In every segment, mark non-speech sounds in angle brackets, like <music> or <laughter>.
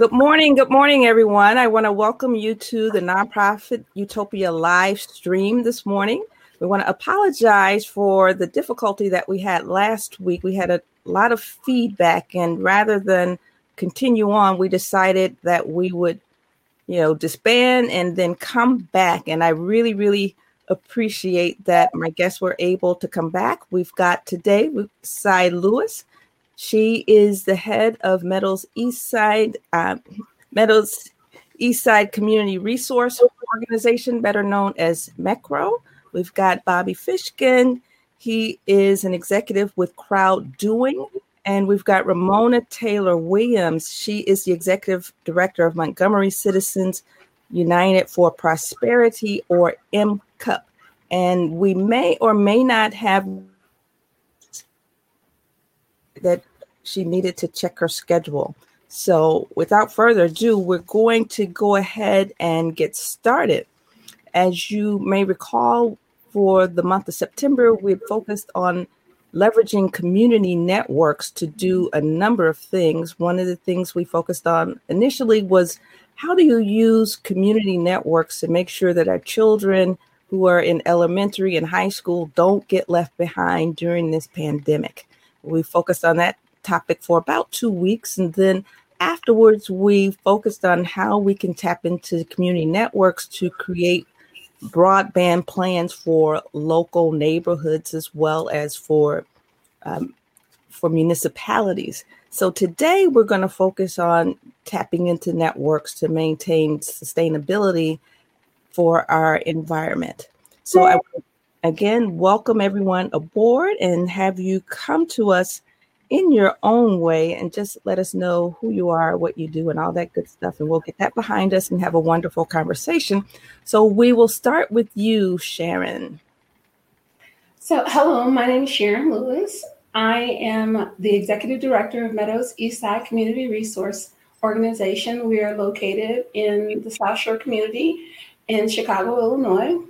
Good morning. Good morning, everyone. I want to welcome you to the Nonprofit Utopia live stream this morning. We want to apologize for the difficulty that we had last week. We had a lot of feedback, and rather than continue on, we decided that we would, you know, disband and then come back. And I really, really appreciate that my guests were able to come back. We've got today Sy Lewis. She is the head of Meadows East Side, uh, Meadows East Side Community Resource Organization, better known as MECRO. We've got Bobby Fishkin. He is an executive with Crowd Doing. And we've got Romona Taylor Williams. She is the executive director of Montgomery Citizens United for Prosperity, or MCUP. And we may or may not have that she needed to check her schedule. So, without further ado, we're going to go ahead and get started. As you may recall, for the month of September, we focused on leveraging community networks to do a number of things. One of the things we focused on initially was how do you use community networks to make sure that our children who are in elementary and high school don't get left behind during this pandemic? We focused on that topic for about two weeks. And then afterwards, we focused on how we can tap into community networks to create broadband plans for local neighborhoods as well as for um, for municipalities. So today we're going to focus on tapping into networks to maintain sustainability for our environment. So I again welcome everyone aboard and have you come to us in your own way and just let us know who you are, what you do, and all that good stuff. And we'll get that behind us and have a wonderful conversation. So we will start with you, Sharon. So, hello, my name is Sharon Lewis. I am the executive director of Meadows Eastside Community Resource Organization. We are located in the South Shore community in Chicago, Illinois.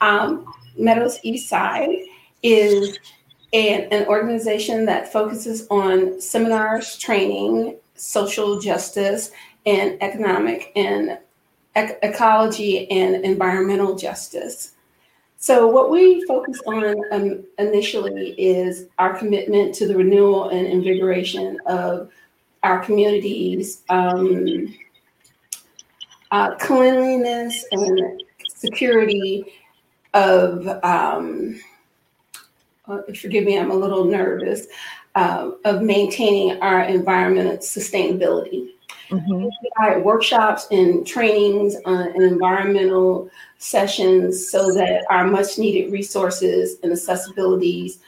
Um, Meadows Eastside is an, an organization that focuses on seminars, training, social justice, and economic and ec- ecology and environmental justice. So, what we focus on um, initially is our commitment to the renewal and invigoration of our communities, um, uh, cleanliness and security of um, forgive me, I'm a little nervous, uh, of maintaining our environmental sustainability. Mm-hmm. We provide workshops and trainings uh, and environmental sessions so that our much needed resources and accessibilities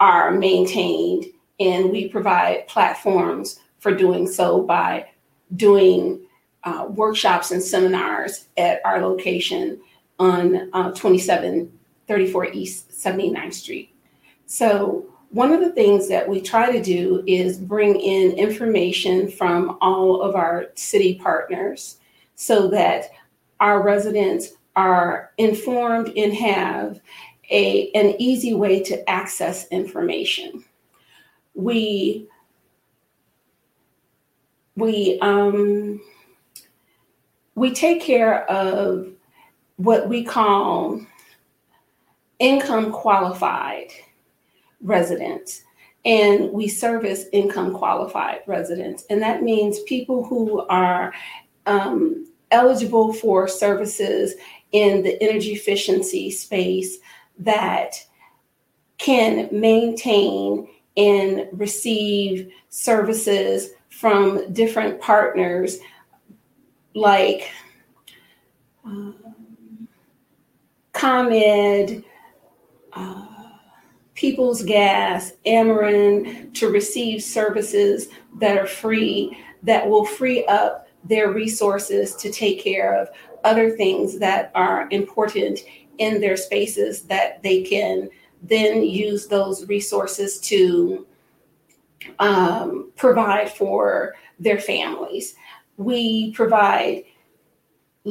are maintained. And we provide platforms for doing so by doing uh, workshops and seminars at our location on uh, 2734 East 79th Street. So, one of the things that we try to do is bring in information from all of our city partners so that our residents are informed and have a, an easy way to access information. We we um, we take care of what we call income qualified residents and we service income qualified residents. And that means people who are um, eligible for services in the energy efficiency space that can maintain and receive services from different partners like um, ComEd. Uh, People's Gas, Ameren to receive services that are free, that will free up their resources to take care of other things that are important in their spaces that they can then use those resources to um, provide for their families. We provide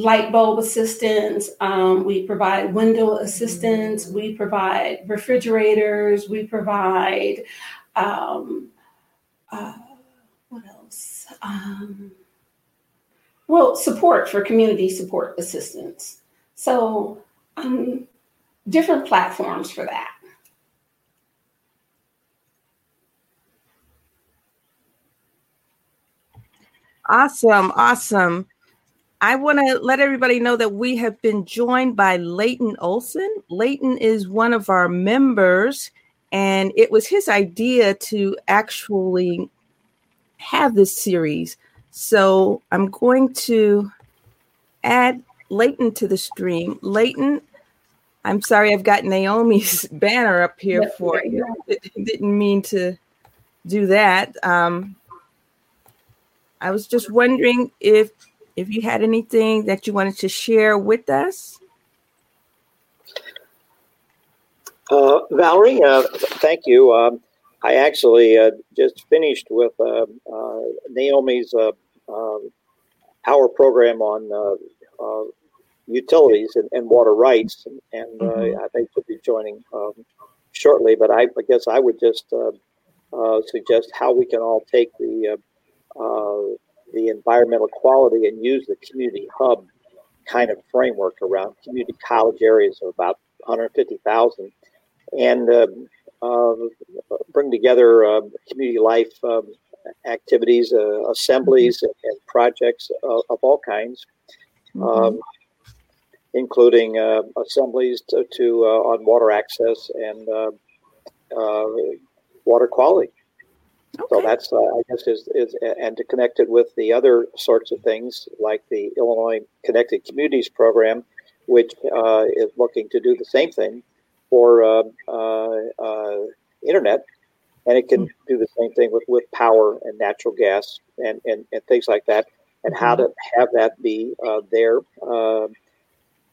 light bulb assistance, um, we provide window assistance, we provide refrigerators, we provide um, uh, what else? Um, well, support for community support assistance. So, um, different platforms for that. Awesome, awesome. I want to let everybody know that we have been joined by Leighton Olson. Leighton is one of our members, and it was his idea to actually have this series. So I'm going to add Leighton to the stream. Leighton, I'm sorry I've got Naomi's <laughs> banner up here for you. Didn't mean to do that. Um, I was just wondering if if you had anything that you wanted to share with us. Uh, Valerie, uh, thank you. Um, I actually uh, just finished with uh, uh, Naomi's uh, um, program on utilities and, and, water rights, and, mm-hmm. I think she'll be joining um, shortly. But I, I, guess I would just suggest how we can all take the uh, the environmental quality and use the community hub kind of framework around community college areas of about 150,000 and uh, uh, bring together uh, community life um, activities, uh, assemblies, and, projects of, of, all kinds, mm-hmm. um, including uh, assemblies to, to on water access and water quality. Okay. So that's, uh, I guess, is, is and to connect it with the other sorts of things like the Illinois Connected Communities Program, which uh, is looking to do the same thing for uh, uh, uh internet, and it can do the same thing with, with power and natural gas and, and, and things like that, and how to have that be uh, there,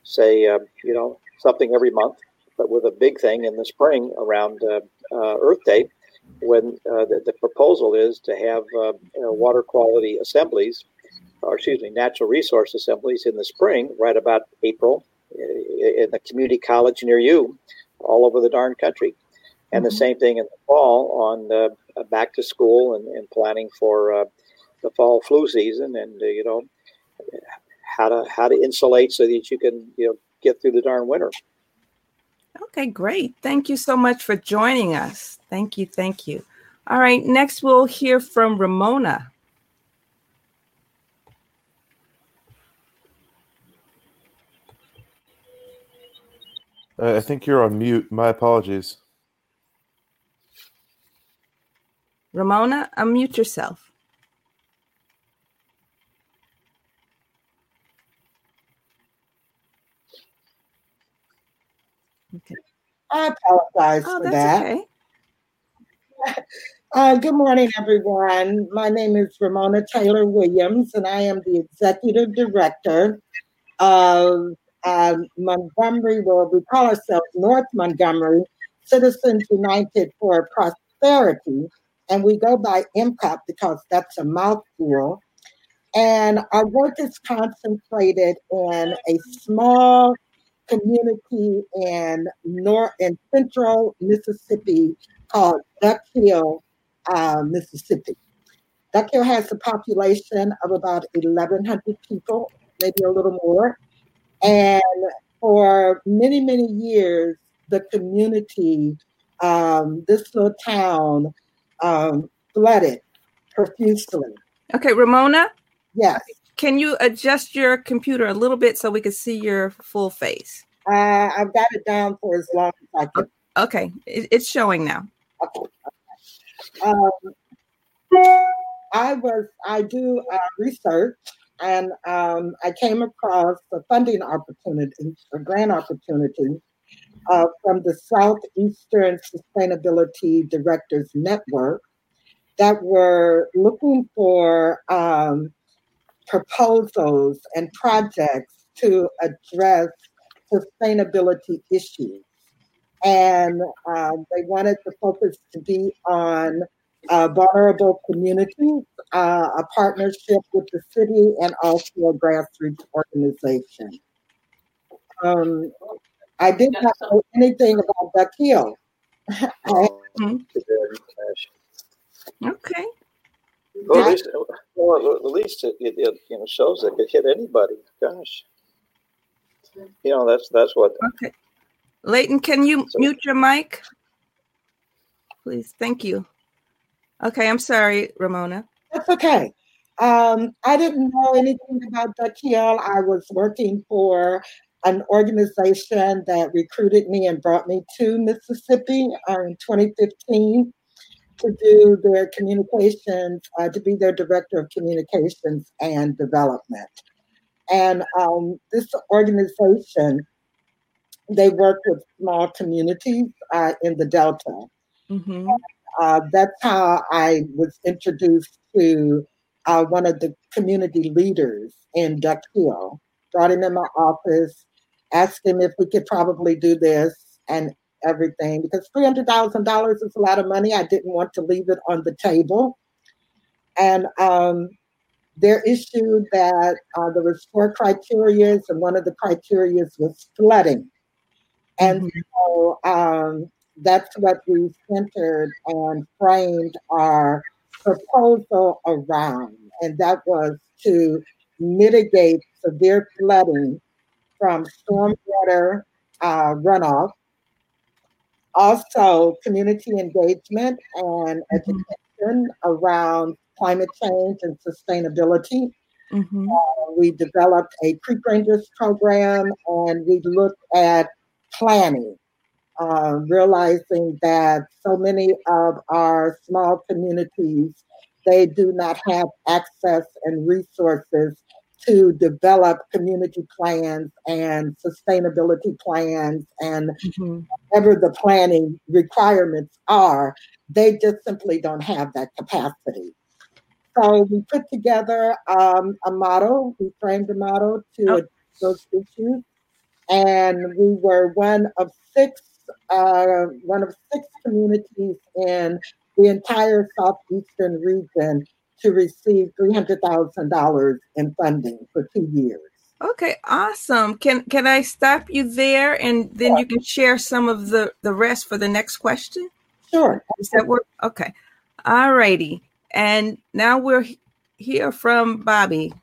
say, you know, something every month, but with a big thing in the spring around Earth Day when uh, the, the, proposal is to have uh, you know, water quality assemblies, or excuse me, natural resource assemblies in the spring, right about April, in the community college near you, all over the darn country. And mm-hmm. the same thing in the fall on uh, back to school and, and planning for uh, the fall flu season, and uh, you know how to how to insulate so that you can you know get through the darn winter. Okay, great. Thank you so much for joining us. Thank you. Thank you. All right, next we'll hear from Romona. Uh, I think you're on mute. My apologies. Romona, unmute yourself. Okay. I apologize oh, for that. Okay. <laughs> Uh, good morning, everyone. My name is Romona Taylor Williams, and I am the executive director of uh, Montgomery, well, we call ourselves North Montgomery Citizens United for Prosperity, and we go by MCUP because that's a mouthful. And our work is concentrated in a small community in north in central Mississippi called Duck Hill, uh, Mississippi. Duck Hill has a population of about 1,100 people, maybe a little more. And for many, many years, the community, um, this little town, um, flooded profusely. Okay, Romona? Yes. Can you adjust your computer a little bit so we can see your full face? Uh, I've got it down for as long as I can. Okay, it, it's showing now. Okay. Um, I was I do uh, research, and um, I came across a funding opportunity, a grant opportunity uh, from the Southeastern Sustainability Directors Network that were looking for um, proposals and projects to address sustainability issues. And um, they wanted the focus to be on uh, vulnerable communities, uh, a partnership with the city, and also a grassroots organization. Um, I did not know anything about Duck Hill. <laughs> mm-hmm. Okay. Well, at least, well, at least it, it, it, you know shows it could hit anybody. Gosh, you know that's that's what. Okay, Leighton, can you so, mute your mic, please? Thank you. Okay, I'm sorry, Romona. That's okay. Um, I didn't know anything about Duck Hill. I was working for an organization that recruited me and brought me to Mississippi uh, in 2015 to do their communications, uh, to be their director of communications and development. And um, this organization, they work with small communities uh, in the Delta. Mm-hmm. Uh, that's how I was introduced to uh, one of the community leaders in Duck Hill. Brought him in my office, asked him if we could probably do this and everything because $300,000 is a lot of money. I didn't want to leave it on the table. And um, their issue that uh, there was four criterias, and one of the criterias was flooding. And mm-hmm. so um, that's what we centered and framed our proposal around, and that was to mitigate severe flooding from stormwater uh, runoff, also community engagement and mm-hmm. education around climate change and sustainability. Mm-hmm. Uh, we developed a creek rangers program and we looked at planning uh, realizing that so many of our small communities they do not have access and resources to develop community plans and sustainability plans and mm-hmm. whatever the planning requirements are, they just simply don't have that capacity. So we put together um, a model, we framed a model to oh. address those issues, and we were one of six uh, one of six communities in the entire southeastern region to receive $300,000 in funding for two years. Okay, awesome. Can can I stop you there and then sure. you can share some of the, the rest for the next question? Sure. Does that work? Okay. All righty. And now we're here from Bobby.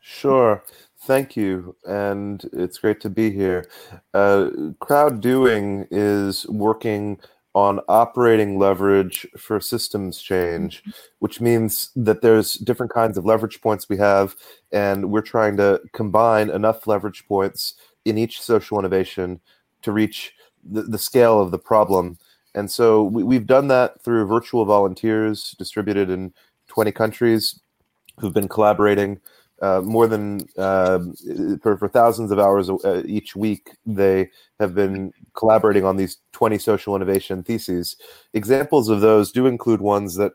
Sure. Thank you, and it's great to be here. Uh, Crowd Doing is working on operating leverage for systems change, mm-hmm. which means that there's different kinds of leverage points we have, and we're trying to combine enough leverage points in each social innovation to reach the, the scale of the problem. And so we, have done that through virtual volunteers distributed in 20 countries who've been collaborating uh, more than uh, for, for thousands of hours uh, each week, they have been collaborating on these 20 social innovation theses. Examples of those do include ones that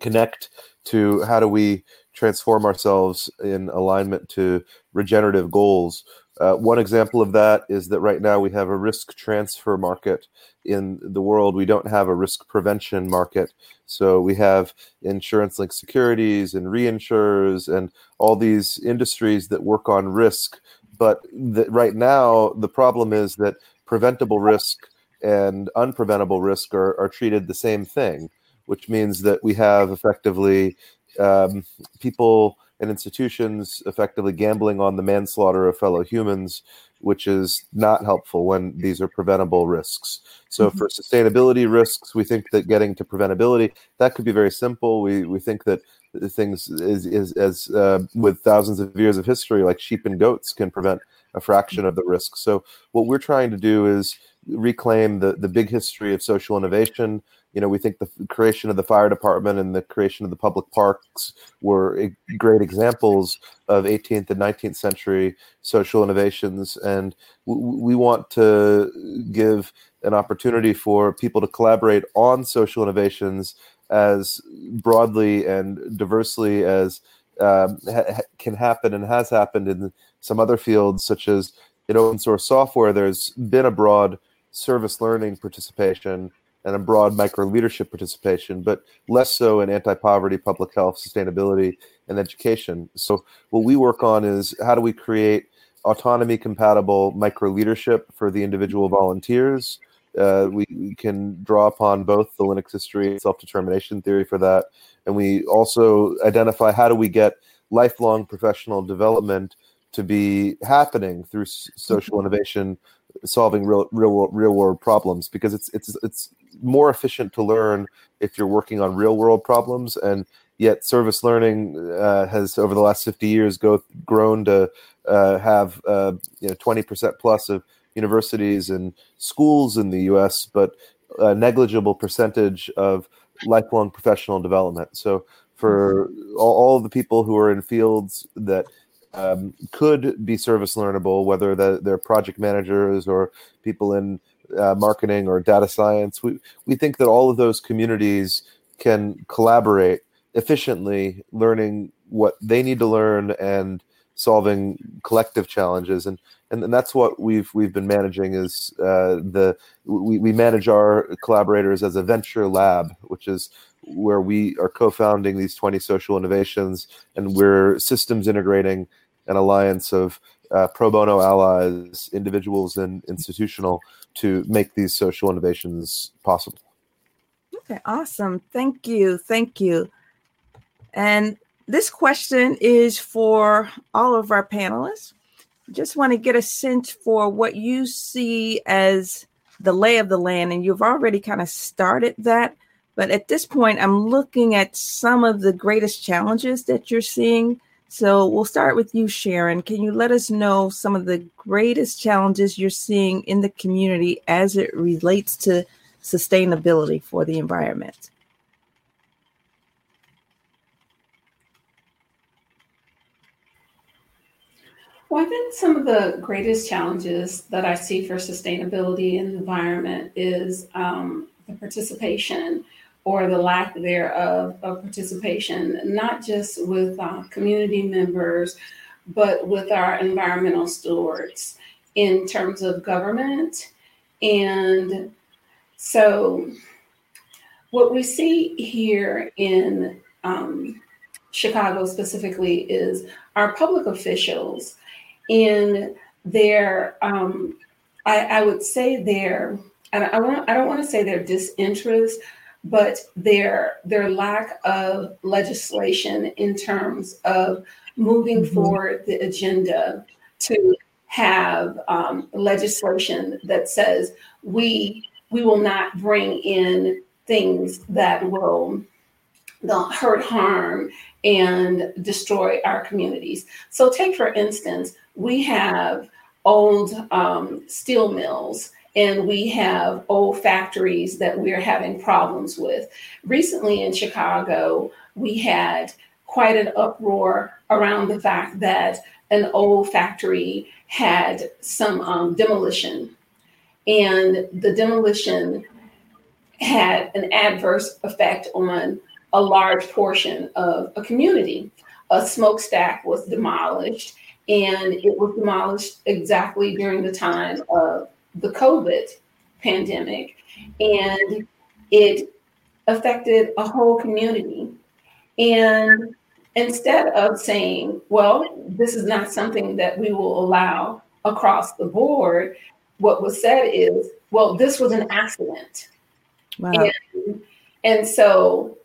connect to how do we transform ourselves in alignment to regenerative goals. Uh, one example of that is that right now we have a risk transfer market in the world. We don't have a risk prevention market. So we have insurance linked securities and reinsurers and all these industries that work on risk. But the, right now, the problem is that preventable risk and unpreventable risk are, are treated the same thing, which means that we have effectively um, people and institutions effectively gambling on the manslaughter of fellow humans, which is not helpful when these are preventable risks. So mm-hmm. for sustainability risks, we think that getting to preventability that could be very simple. We we think that things is is as uh, with thousands of years of history, like sheep and goats, can prevent a fraction of the risk. So what we're trying to do is reclaim the the big history of social innovation you know, we think the creation of the fire department and the creation of the public parks were great examples of 18th and 19th century social innovations. And we want to give an opportunity for people to collaborate on social innovations as broadly and diversely as um, ha- can happen and has happened in some other fields, such as in open source software. There's been a broad service learning participation and a broad micro leadership participation, but less so in anti poverty, public health, sustainability, and education. So, what we work on is how do we create autonomy compatible micro leadership for the individual volunteers uh, we, we, can draw upon both the Linux history and self-determination theory for that, and we also identify how do we get lifelong professional development to be happening through social innovation, solving real real real world problems because it's it's it's more efficient to learn if you're working on real world problems and yet service learning uh, has over the last 50 years go, grown to uh, have uh, you know 20% plus of universities and schools in the US, but a negligible percentage of lifelong professional development. So for all, all of the people who are in fields that um, could be service learnable, whether that they're project managers or people in uh, marketing or data science, we, we think that all of those communities can collaborate efficiently, learning what they need to learn and solving collective challenges. And and, and that's what we've we've been managing is uh, the we, we manage our collaborators as a venture lab, which is where we are co-founding these 20 social innovations and we're systems integrating an alliance of uh, pro bono allies individuals and institutional to make these social innovations possible okay awesome thank you thank you and this question is for all of our panelists just want to get a sense for what you see as the lay of the land, and you've already kind of started that. But at this point, I'm looking at some of the greatest challenges that you're seeing. So we'll start with you, Sharon. Can you let us know some of the greatest challenges you're seeing in the community as it relates to sustainability for the environment? Well, I think some of the greatest challenges that I see for sustainability in the environment is um, the participation or the lack thereof of participation, not just with uh, community members, but with our environmental stewards in terms of government. And so, what we see here in um, Chicago specifically is our public officials in their, um, I, I, would say their, I, I, want, I don't want to say their disinterest, but their their lack of legislation in terms of moving mm-hmm. forward the agenda to have um, legislation that says we we will not bring in things that will hurt harm and destroy our communities. So take for instance we have old um, steel mills and we have old factories that we're having problems with. Recently in Chicago, we had quite an uproar around the fact that an old factory had some um, demolition, and the demolition had an adverse effect on a large portion of a community. A smokestack was demolished, and it was demolished exactly during the time of the COVID pandemic. And it affected a whole community. And instead of saying, well, this is not something that we will allow across the board, what was said is, well, this was an accident. Wow. And, and so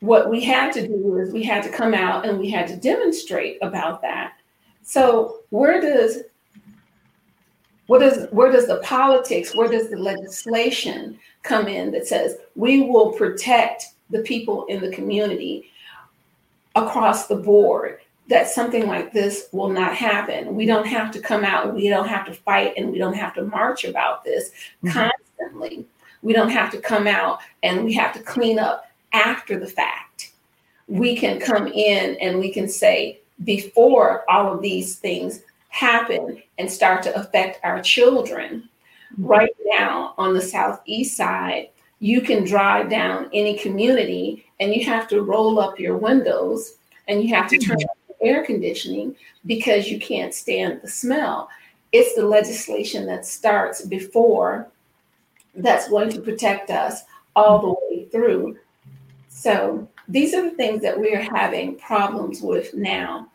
what we had to do is we had to come out and we had to demonstrate about that so where does what does where does the politics, where does the legislation come in that says we will protect the people in the community across the board? That something like this will not happen. We don't have to come out, we don't have to fight, and we don't have to march about this mm-hmm. constantly. We don't have to come out and we have to clean up after the fact. We can come in and we can say, before all of these things happen and start to affect our children. Mm-hmm. Right now on the southeast side, you can drive down any community and you have to roll up your windows and you have to turn mm-hmm. on the air conditioning because you can't stand the smell. It's the legislation that starts before that's going to protect us all the way through. So these are the things that we are having problems with now.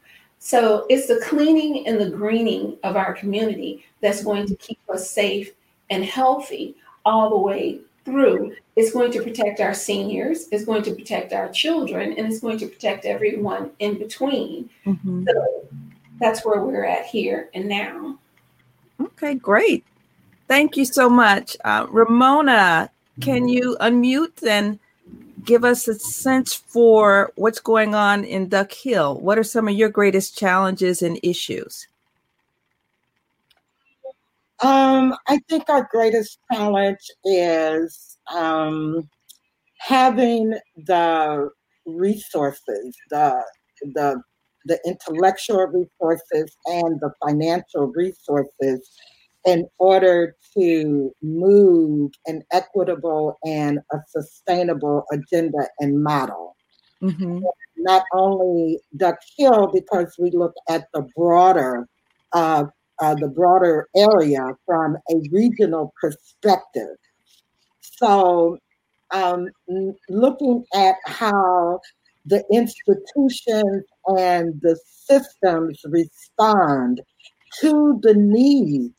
So it's the cleaning and the greening of our community that's going to keep us safe and healthy. all the way through. It's going to protect our seniors, it's going to protect our children, and it's going to protect everyone in between. Mm-hmm. So that's where we're at here and now. Okay, great. Thank you so much. Uh, Romona, can you unmute and give us a sense for what's going on in Duck Hill? What are some of your greatest challenges and issues? Um, I think our greatest challenge is um, having the resources, the the the intellectual resources and the financial resources in order to move an equitable and a sustainable agenda and model. Mm-hmm. Not only Duck Hill, because we look at the broader uh, uh, the broader area from a regional perspective. So, um, looking at how the institutions and the systems respond to the needs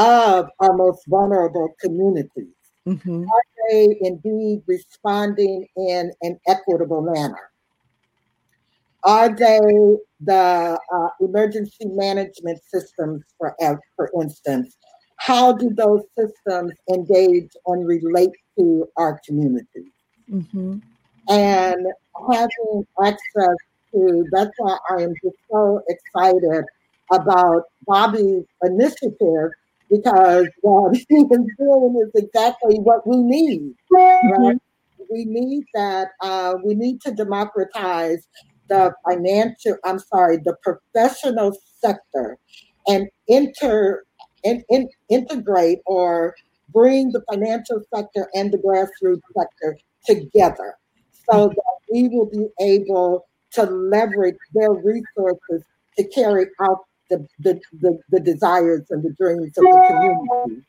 of our most vulnerable communities. Mm-hmm. Are they indeed responding in an equitable manner? Are they the uh, emergency management systems, for, for instance? How do those systems engage and relate to our communities? Mm-hmm. And having access to, that's why I am just so excited about Bobby's initiative because what <laughs> he is doing is exactly what we need. Right? Mm-hmm. We need that. Uh, we need to democratize the financial, I'm sorry, the professional sector and enter and in, integrate or bring the financial sector and the grassroots sector together so that we will be able to leverage their resources to carry out the, the, the, the desires and the dreams of the community.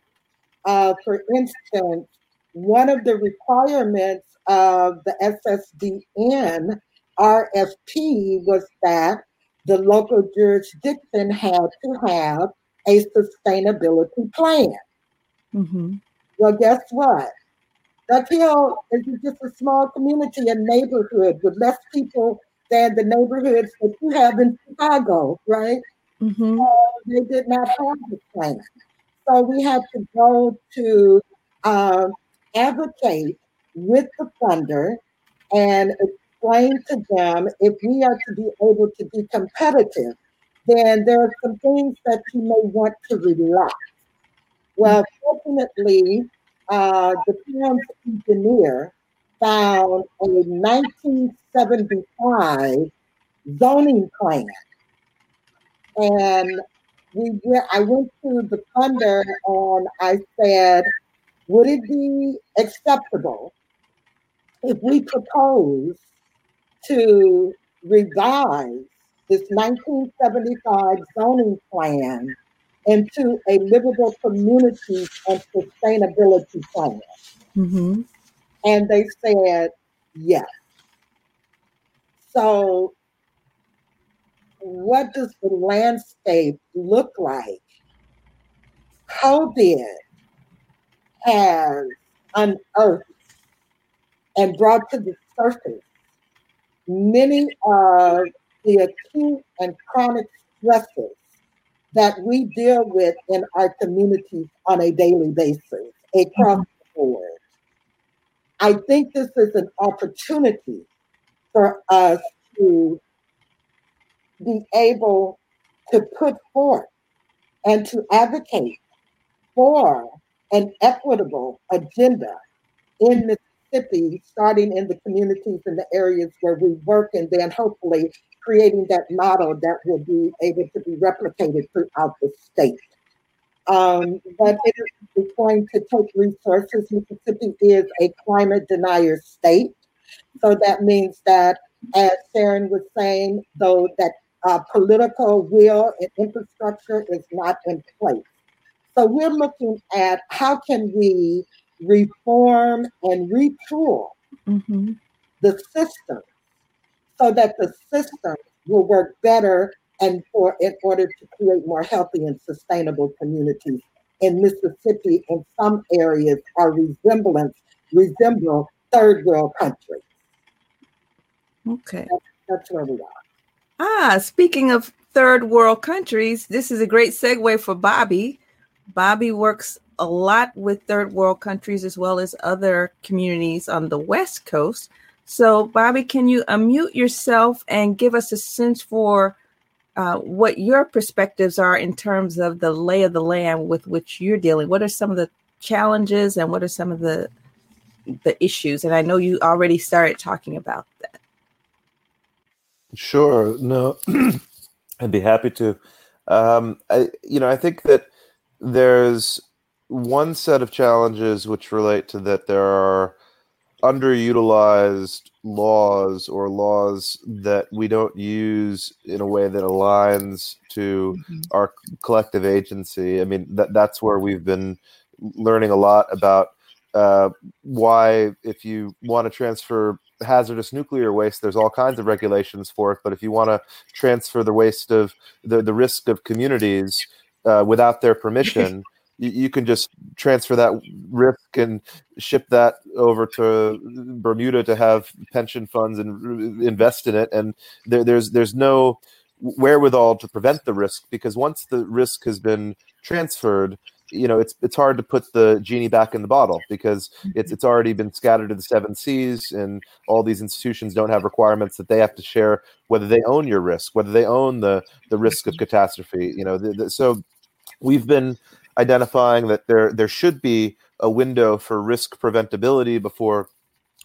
Uh, for instance, one of the requirements of the SSDN RFP was that the local jurisdiction had to have a sustainability plan. Mm-hmm. Well, guess what? Duck Hill is just a small community and neighborhood with less people than the neighborhoods that you have in Chicago, right? Mm-hmm. they did not have the plan. So we had to go to uh, advocate with the funder and explain to them if we are to be able to be competitive, then there are some things that you may want to relax. Well, fortunately, uh, the town's engineer found a 1975 zoning plan. And we went, I went to the funder and I said, would it be acceptable if we propose to revise this 1975 zoning plan into a livable community and sustainability plan. Mm-hmm. And they said yes. So, what does the landscape look like? COVID has unearthed and brought to the surface many of the acute and chronic stresses that we deal with in our communities on a daily basis across mm-hmm. the board. I think this is an opportunity for us to be able to put forth and to advocate for an equitable agenda in Mississippi, starting in the communities and the areas where we work, and then hopefully creating that model that will be able to be replicated throughout the state. Um, but it is going to take resources. Mississippi is a climate denier state. So that means that, as Sharon was saying, though, that uh, political will and infrastructure is not in place. So we're looking at how can we reform and retool mm-hmm. the system so that the system will work better and for in order to create more healthy and sustainable communities in Mississippi in some areas are resemblance resemble third world countries. Okay. That's, that's where we are. Ah, speaking of third world countries, this is a great segue for Bobby. Bobby works a lot with third world countries as well as other communities on the West Coast. So, Bobby, can you unmute yourself and give us a sense for uh, what your perspectives are in terms of the lay of the land with which you're dealing? What are some of the challenges and what are some of the the issues? And I know you already started talking about. Sure. No, <clears throat> I'd be happy to. Um, I, you know, I think that there's one set of challenges which relate to that there are underutilized laws or laws that we don't use in a way that aligns to mm-hmm. our collective agency. I mean, that that's where we've been learning a lot about uh, why, if you want to transfer hazardous nuclear waste, there's all kinds of regulations for it. But if you want to transfer the waste of the, the risk of communities uh, without their permission, <laughs> you, you can just transfer that risk and ship that over to Bermuda to have pension funds and invest in it. And there, there's there's no wherewithal to prevent the risk because once the risk has been transferred, you know it's it's hard to put the genie back in the bottle because it's it's already been scattered to the seven seas and all these institutions don't have requirements that they have to share whether they own your risk whether they own the the risk of catastrophe you know the, the, so we've been identifying that there there should be a window for risk preventability before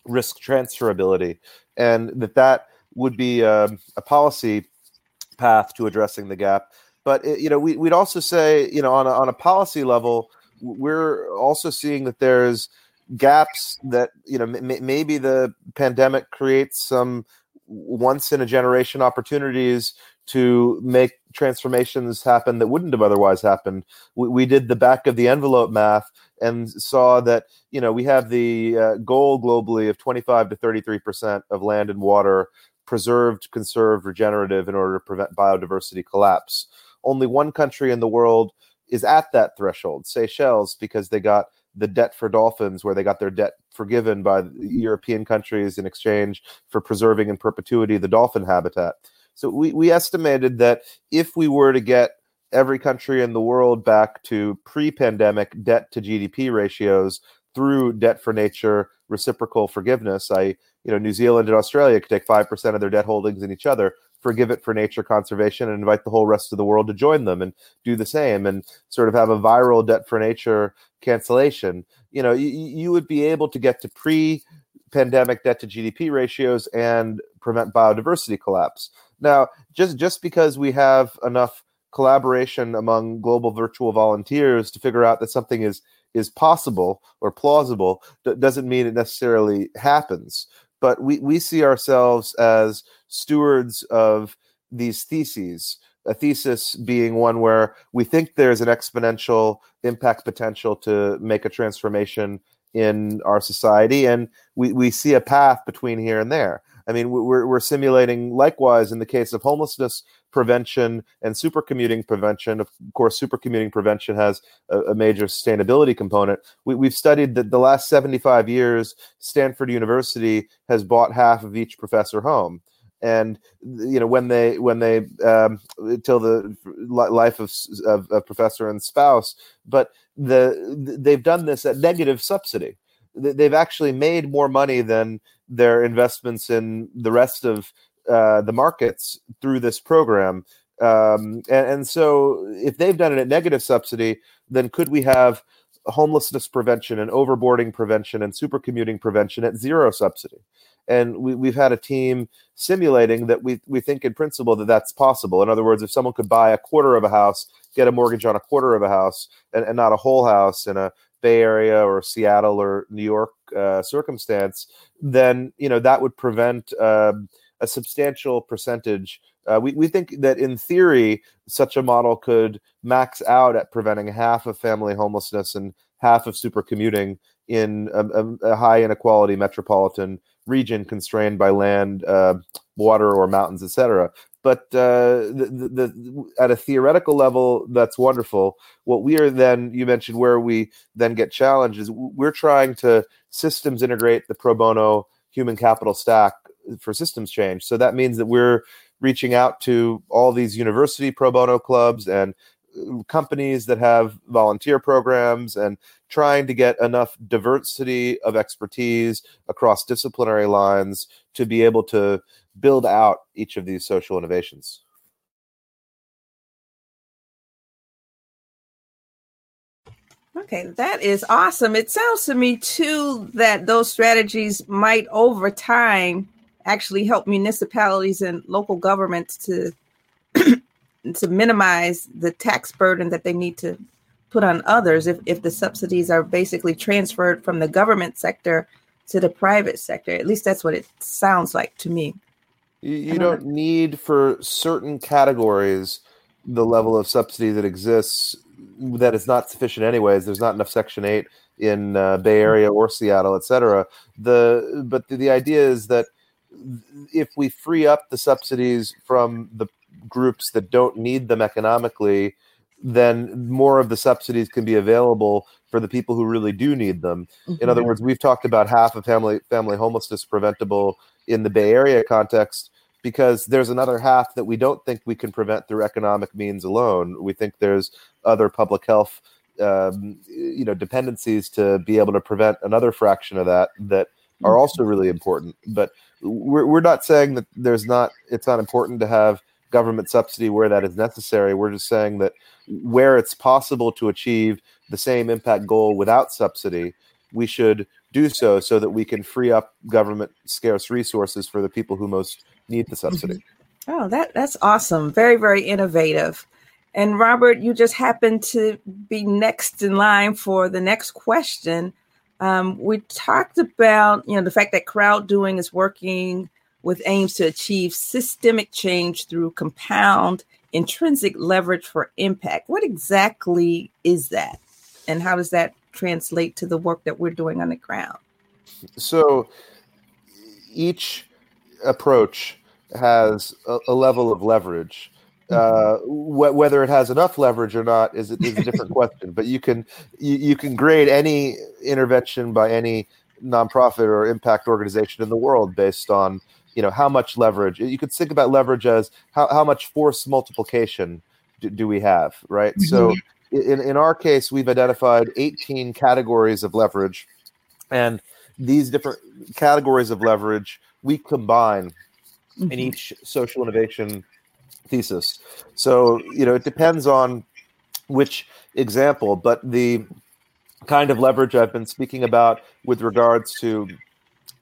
risk transferability, and that that would be um, a policy path to addressing the gap. But it, you know, we, would also say, you know, on a, on a policy level, we're also seeing that there's gaps that you know m- maybe the pandemic creates some once in a generation opportunities to make transformations happen that wouldn't have otherwise happened. We, we, did the back of the envelope math and saw that you know we have the uh, goal globally of 25 to 33 percent of land and water preserved, conserved, regenerative in order to prevent biodiversity collapse. Only one country in the world is at that threshold, Seychelles, because they got the debt for dolphins, where they got their debt forgiven by mm-hmm. European countries in exchange for preserving in perpetuity the dolphin habitat. So we, we estimated that if we were to get every country in the world back to pre-pandemic debt to GDP ratios through debt for nature reciprocal forgiveness, I you know New Zealand and Australia could take five percent of their debt holdings in each other, forgive it for nature conservation, and invite the whole rest of the world to join them and do the same, and sort of have a viral debt for nature cancellation. You know, you, you would be able to get to pre pandemic debt to GDP ratios and prevent biodiversity collapse. Now, just just because we have enough collaboration among global virtual volunteers to figure out that something is is possible or plausible doesn't mean it necessarily happens. But we, we see ourselves as stewards of these theses. A thesis being one where we think there's an exponential impact potential to make a transformation in our society, and we, we see a path between here and there. I mean, we're, we're simulating likewise in the case of homelessness prevention and supercommuting prevention. Of course, supercommuting prevention has a, a major sustainability component. We, we've studied that the last 75 years, Stanford University has bought half of each professor home and you know when they when they um, till the life of, of, of, professor and spouse but the they've done this at negative subsidy they've actually made more money than their investments in the rest of uh, the markets through this program. Um, and, and, so, if they've done it at negative subsidy, then could we have homelessness prevention and overboarding prevention and supercommuting prevention at zero subsidy? And we, we've had a team simulating that we, we think in principle that that's possible. In other words, if someone could buy a quarter of a house, get a mortgage on a quarter of a house, and, and not a whole house in a Bay Area or Seattle or New York uh, circumstance, then you know that would prevent um, a substantial percentage. Uh, we we think that in theory, such a model could max out at preventing half of family homelessness and half of supercommuting in a, a, a high inequality metropolitan region constrained by land, uh, water, or mountains, etc. but uh, the, the, the, at a theoretical level, that's wonderful. What we are then, you mentioned where we then get challenged is we're trying to systems integrate the pro bono human capital stack for systems change. So that means that we're reaching out to all these university pro bono clubs and uh, companies that have volunteer programs and trying to get enough diversity of expertise across disciplinary lines to be able to build out each of these social innovations. Okay, that is awesome. It sounds to me too that those strategies might over time actually help municipalities and local governments to <clears throat> to minimize the tax burden that they need to put on others if, if the subsidies are basically transferred from the government sector to the private sector. At least that's what it sounds like to me. You, you don't need for certain categories the level of subsidy that exists that is not sufficient anyways. There's not enough Section 8 in uh, Bay Area or Seattle, et cetera. The, but the, the idea is that if we free up the subsidies from the groups that don't need them economically, then more of the subsidies can be available for the people who really do need them. Mm-hmm. In other words, we've talked about half of family family homelessness preventable in the Bay Area context because there's another half that we don't think we can prevent through economic means alone. We think there's other public health, um, you know, dependencies to be able to prevent another fraction of that that are mm-hmm. also really important. But we're we're not saying that there's not it's not important to have government subsidy where that is necessary. We're just saying that where it's possible to achieve the same impact goal without subsidy, we should do so so that we can free up government scarce resources for the people who most need the subsidy. Mm-hmm. Oh, that that's awesome. Very very innovative. And Robert, you just happened to be next in line for the next question. Um, we talked about you know the fact that CrowdDoing is working with aims to achieve systemic change through compound intrinsic leverage for impact. What exactly is that? And how does that translate to the work that we're doing on the ground? So each approach has a, a level of leverage. Uh, wh- whether it has enough leverage or not is, is a different <laughs> question. But you can you, you can grade any intervention by any nonprofit or impact organization in the world based on you know how much leverage you could think about leverage as how, how much force multiplication do, do we have right mm-hmm. so in, in our case we've identified 18 categories of leverage and these different categories of leverage we combine mm-hmm. in each social innovation thesis so you know it depends on which example but the kind of leverage i've been speaking about with regards to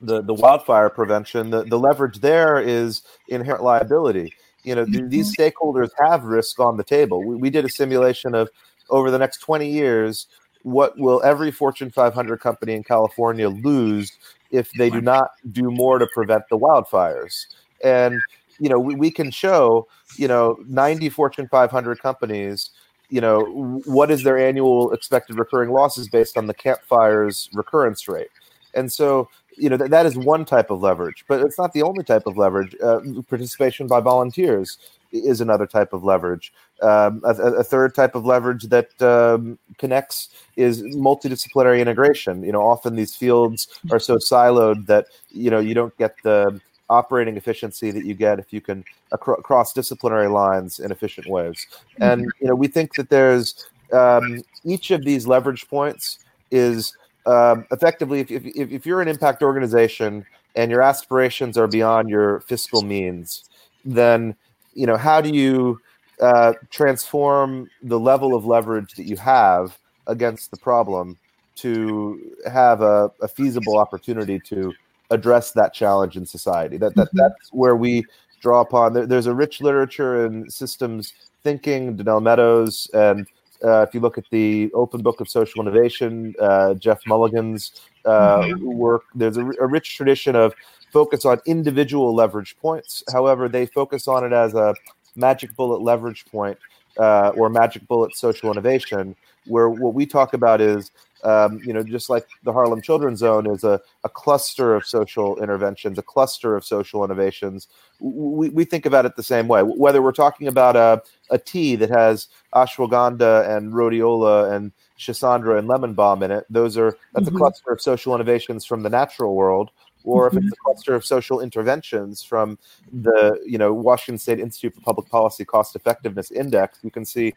the the wildfire prevention, the, the leverage there is inherent liability. You know, th- these mm-hmm. stakeholders have risk on the table. We, we did a simulation of over the next 20 years, what will every Fortune 500 company in California lose if they do not do more to prevent the wildfires? And you know, we, we can show, you know, 90 Fortune 500 companies you know what is their annual expected recurring losses based on the campfire's recurrence rate and so you know, th- that is one type of leverage, but it's not the only type of leverage. Uh, participation by volunteers is another type of leverage. Um, a, a, third type of leverage that um, connects is multidisciplinary integration. You know, often these fields are so siloed that you know you don't get the operating efficiency that you get if you can acro- cross disciplinary lines in efficient ways. And you know, we think that there's um, each of these leverage points is um, effectively, if, if, if you're an impact organization and your aspirations are beyond your fiscal means, then you know how do you uh, transform the level of leverage that you have against the problem to have a, a feasible opportunity to address that challenge in society. That, that mm-hmm. that's where we draw upon. There, there's a rich literature in systems thinking. Donella Meadows and uh, if you look at the Open Book of Social Innovation, uh, Geoff Mulgan's uh, mm-hmm. work, there's a, a, rich tradition of focus on individual leverage points. However, they focus on it as a magic bullet leverage point uh, or magic bullet social innovation, where what we talk about is Um, you know, just like the Harlem Children's Zone is a, a cluster of social interventions, a cluster of social innovations. We, we think about it the same way. Whether we're talking about a, a tea that has ashwagandha and rhodiola and schisandra and lemon balm in it, those are that's mm-hmm. a cluster of social innovations from the natural world or if it's mm-hmm. a cluster of social interventions from the you know Washington State Institute for Public Policy Cost Effectiveness Index, you can see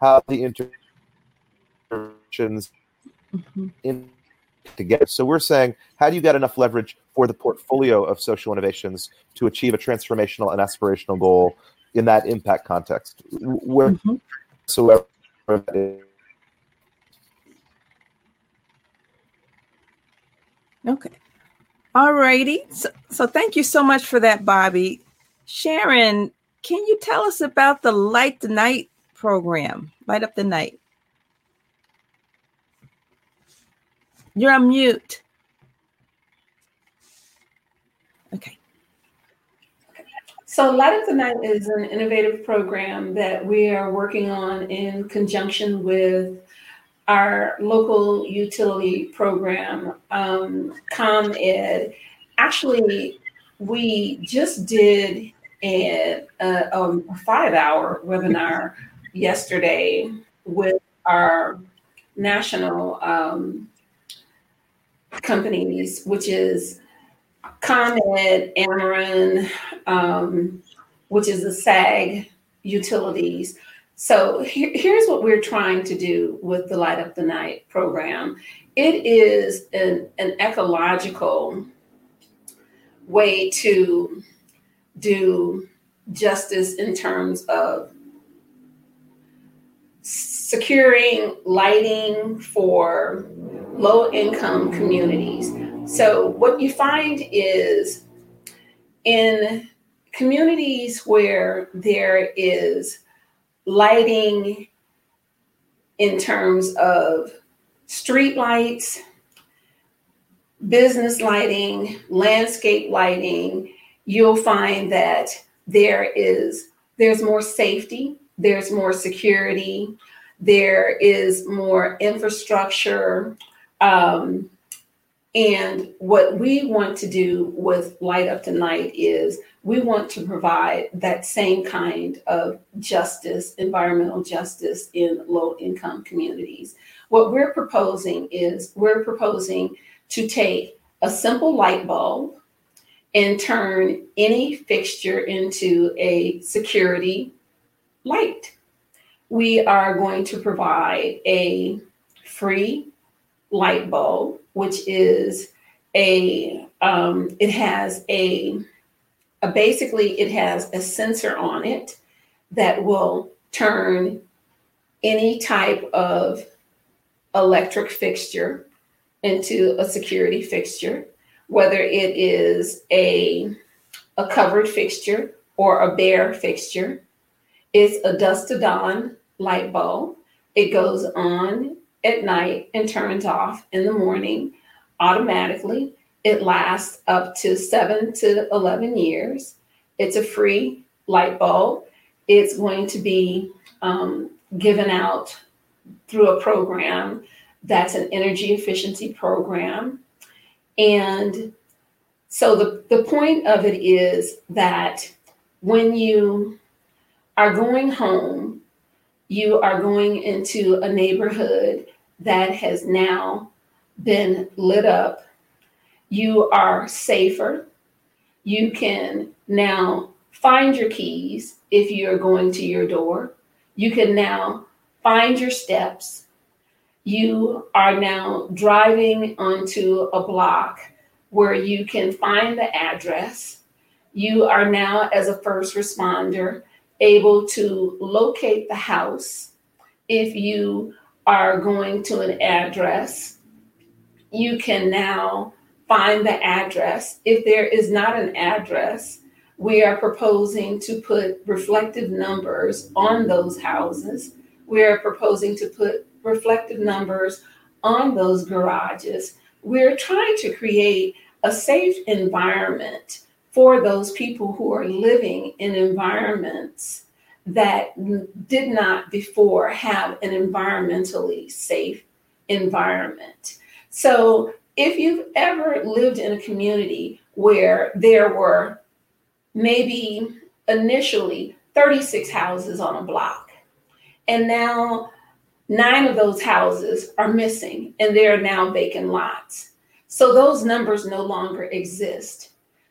how the interventions mm-hmm. in together. So we're saying, how do you get enough leverage for the portfolio of social innovations to achieve a transformational and aspirational goal in that impact context? Where mm-hmm. so Okay. All righty. So, so thank you so much for that, Bobby. Sharon, can you tell us about the Light the Night program? Light up the night. You're on mute. Okay. So, Light Up the Night is an innovative program that we are working on in conjunction with our local utility program, um, ComEd. Actually, we just did a, a, a five hour webinar yesterday with our national um, companies, which is ComEd, Ameren, um, which is the SAG utilities. So here, here's what we're trying to do with the Light Up the Night program. It is an, an ecological way to do justice in terms of securing lighting for low income communities. So, what you find is in communities where there is lighting in terms of street lights, business lighting, landscape lighting, you'll find that there is there's more safety, there's more security, there is more infrastructure. Um, and what we want to do with Light Up the Night is we want to provide that same kind of justice, environmental justice in low income communities. What we're proposing is we're proposing to take a simple light bulb and turn any fixture into a security light. We are going to provide a free light bulb, which is a, um, it has a uh, basically it has a sensor on it that will turn any type of electric fixture into a security fixture, whether it is a, a covered fixture or a bare fixture. It's a dusk to dawn light bulb. It goes on at night and turns off in the morning automatically. It lasts up to seven to 11 years. It's a free light bulb. It's going to be um, given out through a program that's an energy efficiency program. And so the, the point of it is that when you are going home, you are going into a neighborhood that has now been lit up you are safer. You can now find your keys if you're going to your door. You can now find your steps. You are now driving onto a block where you can find the address. You are now, as a first responder, able to locate the house. If you are going to an address, you can now find the address. If there is not an address, we are proposing to put reflective numbers on those houses. We are proposing to put reflective numbers on those garages. We're trying to create a safe environment for those people who are living in environments that did not before have an environmentally safe environment. So if you've ever lived in a community where there were maybe initially 36 houses on a block, and now nine of those houses are missing and they are now vacant lots. So those numbers no longer exist.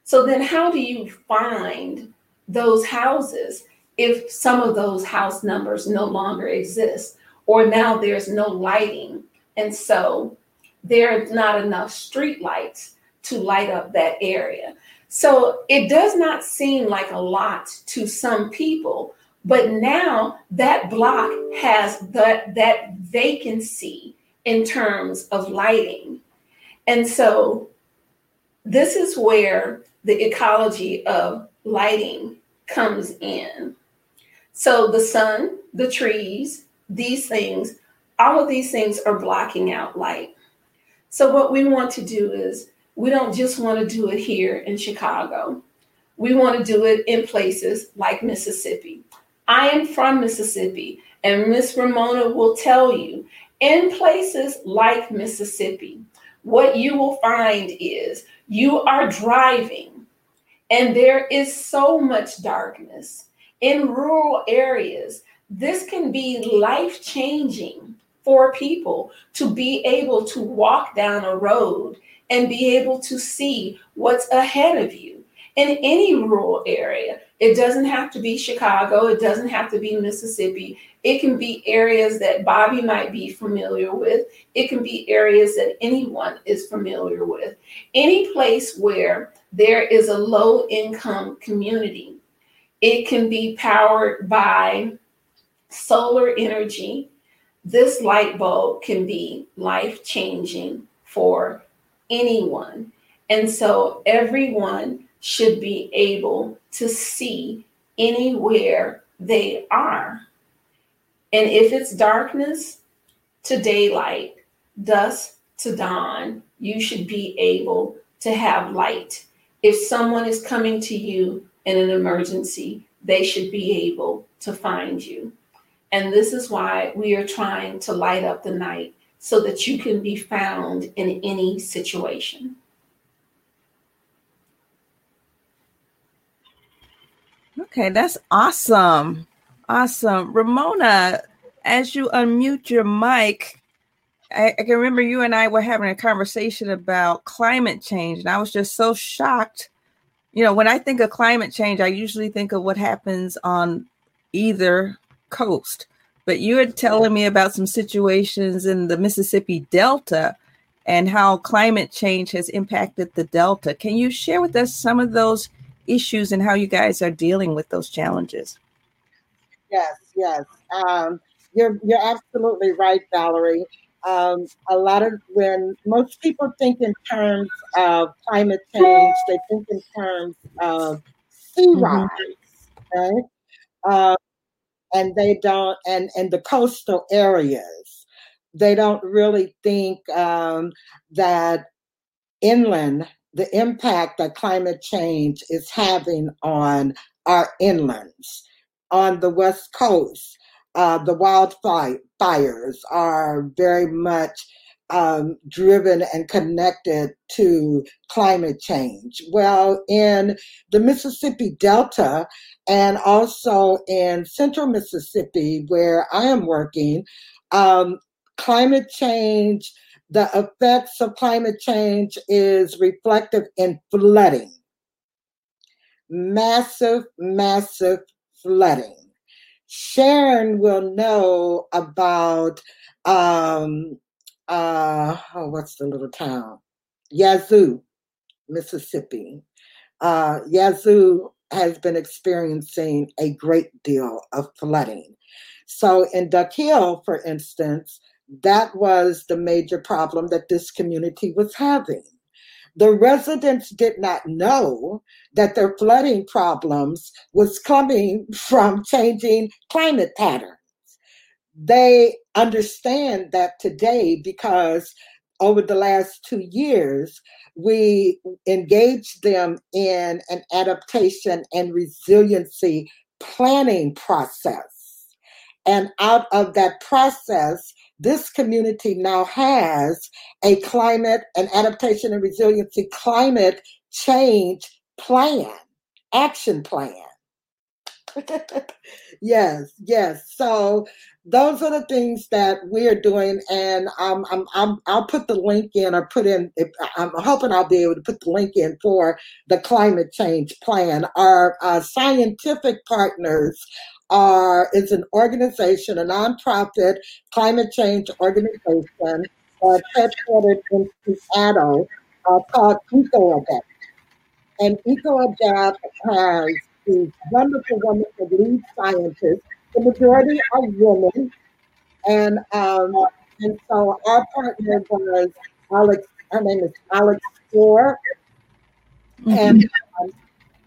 So then, how do you find those houses if some of those house numbers no longer exist, or now there's no lighting? And so there's not enough street lights to light up that area. So it does not seem like a lot to some people, but now that block has that that vacancy in terms of lighting. And so this is where the ecology of lighting comes in. So the sun, the trees, these things, all of these things are blocking out light. So, what we want to do is, we don't just want to do it here in Chicago. We want to do it in places like Mississippi. I am from Mississippi, and Miss Romona will tell you in places like Mississippi, what you will find is you are driving, and there is so much darkness in rural areas. This can be life changing for people to be able to walk down a road and be able to see what's ahead of you in any rural area. It doesn't have to be Chicago, it doesn't have to be Mississippi. It can be areas that Bobby might be familiar with. It can be areas that anyone is familiar with. Any place where there is a low income community. It can be powered by solar energy, this light bulb can be life changing for anyone. And so everyone should be able to see anywhere they are. And if it's darkness to daylight, dusk to dawn, you should be able to have light. If someone is coming to you in an emergency, they should be able to find you. And this is why we are trying to light up the night so that you can be found in any situation. Okay, that's awesome. Awesome. Romona, as you unmute your mic, I, I, can remember you and I were having a conversation about climate change, and I was just so shocked. You know, when I think of climate change, I usually think of what happens on either coast. But you were telling me about some situations in the Mississippi Delta and how climate change has impacted the Delta. Can you share with us some of those issues and how you guys are dealing with those challenges? Yes, yes. Um, you're you're absolutely right, Valerie. Um, a lot of when most people think in terms of climate change, they think in terms of sea mm-hmm. rise, right? Uh, and they don't and and the coastal areas they don't really think um, that inland the impact that climate change is having on our inlands on the west coast uh, the wildfires are very much um, driven and connected to climate change. Well, in the Mississippi Delta and also in central Mississippi, where I am working, um, climate change, the effects of climate change is reflective in flooding. Massive, massive flooding. Sharon will know about um, uh, oh, what's the little town? Yazoo, Mississippi. Uh, Yazoo has been experiencing a great deal of flooding. So in Duck Hill, for instance, that was the major problem that this community was having. The residents did not know that their flooding problems was coming from changing climate patterns they understand that today because over the last two years, we engaged them in an adaptation and resiliency planning process. And out of that process, this community now has a climate and adaptation and resiliency climate change plan, action plan. <laughs> yes, yes. So those are the things that we're doing, and um, I'm, I'm, I'll put the link in or put in. If, I'm hoping I'll be able to put the link in for the climate change plan. Our uh, scientific partners are is an organization, a nonprofit climate change organization uh, headquartered in Seattle uh, called EcoAdapt. And EcoAdapt has these wonderful, wonderful lead scientists. The majority are women. And um, and so our partner was Alex, her name is Alex Score. Mm-hmm. And um,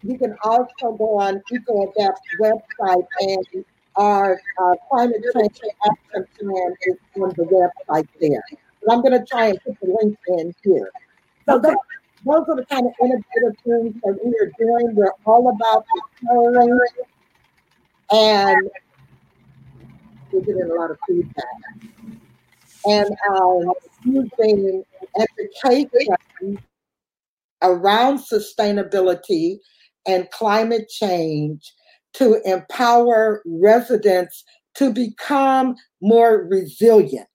you can also go on EcoAdapt's website and our uh, climate change action plan is on the website there. But I'm going to try and put the link in here. So okay those are the kind of innovative things that we are doing. We're all about empowering and we're getting a lot of feedback. And um, using education around sustainability and climate change to empower residents to become more resilient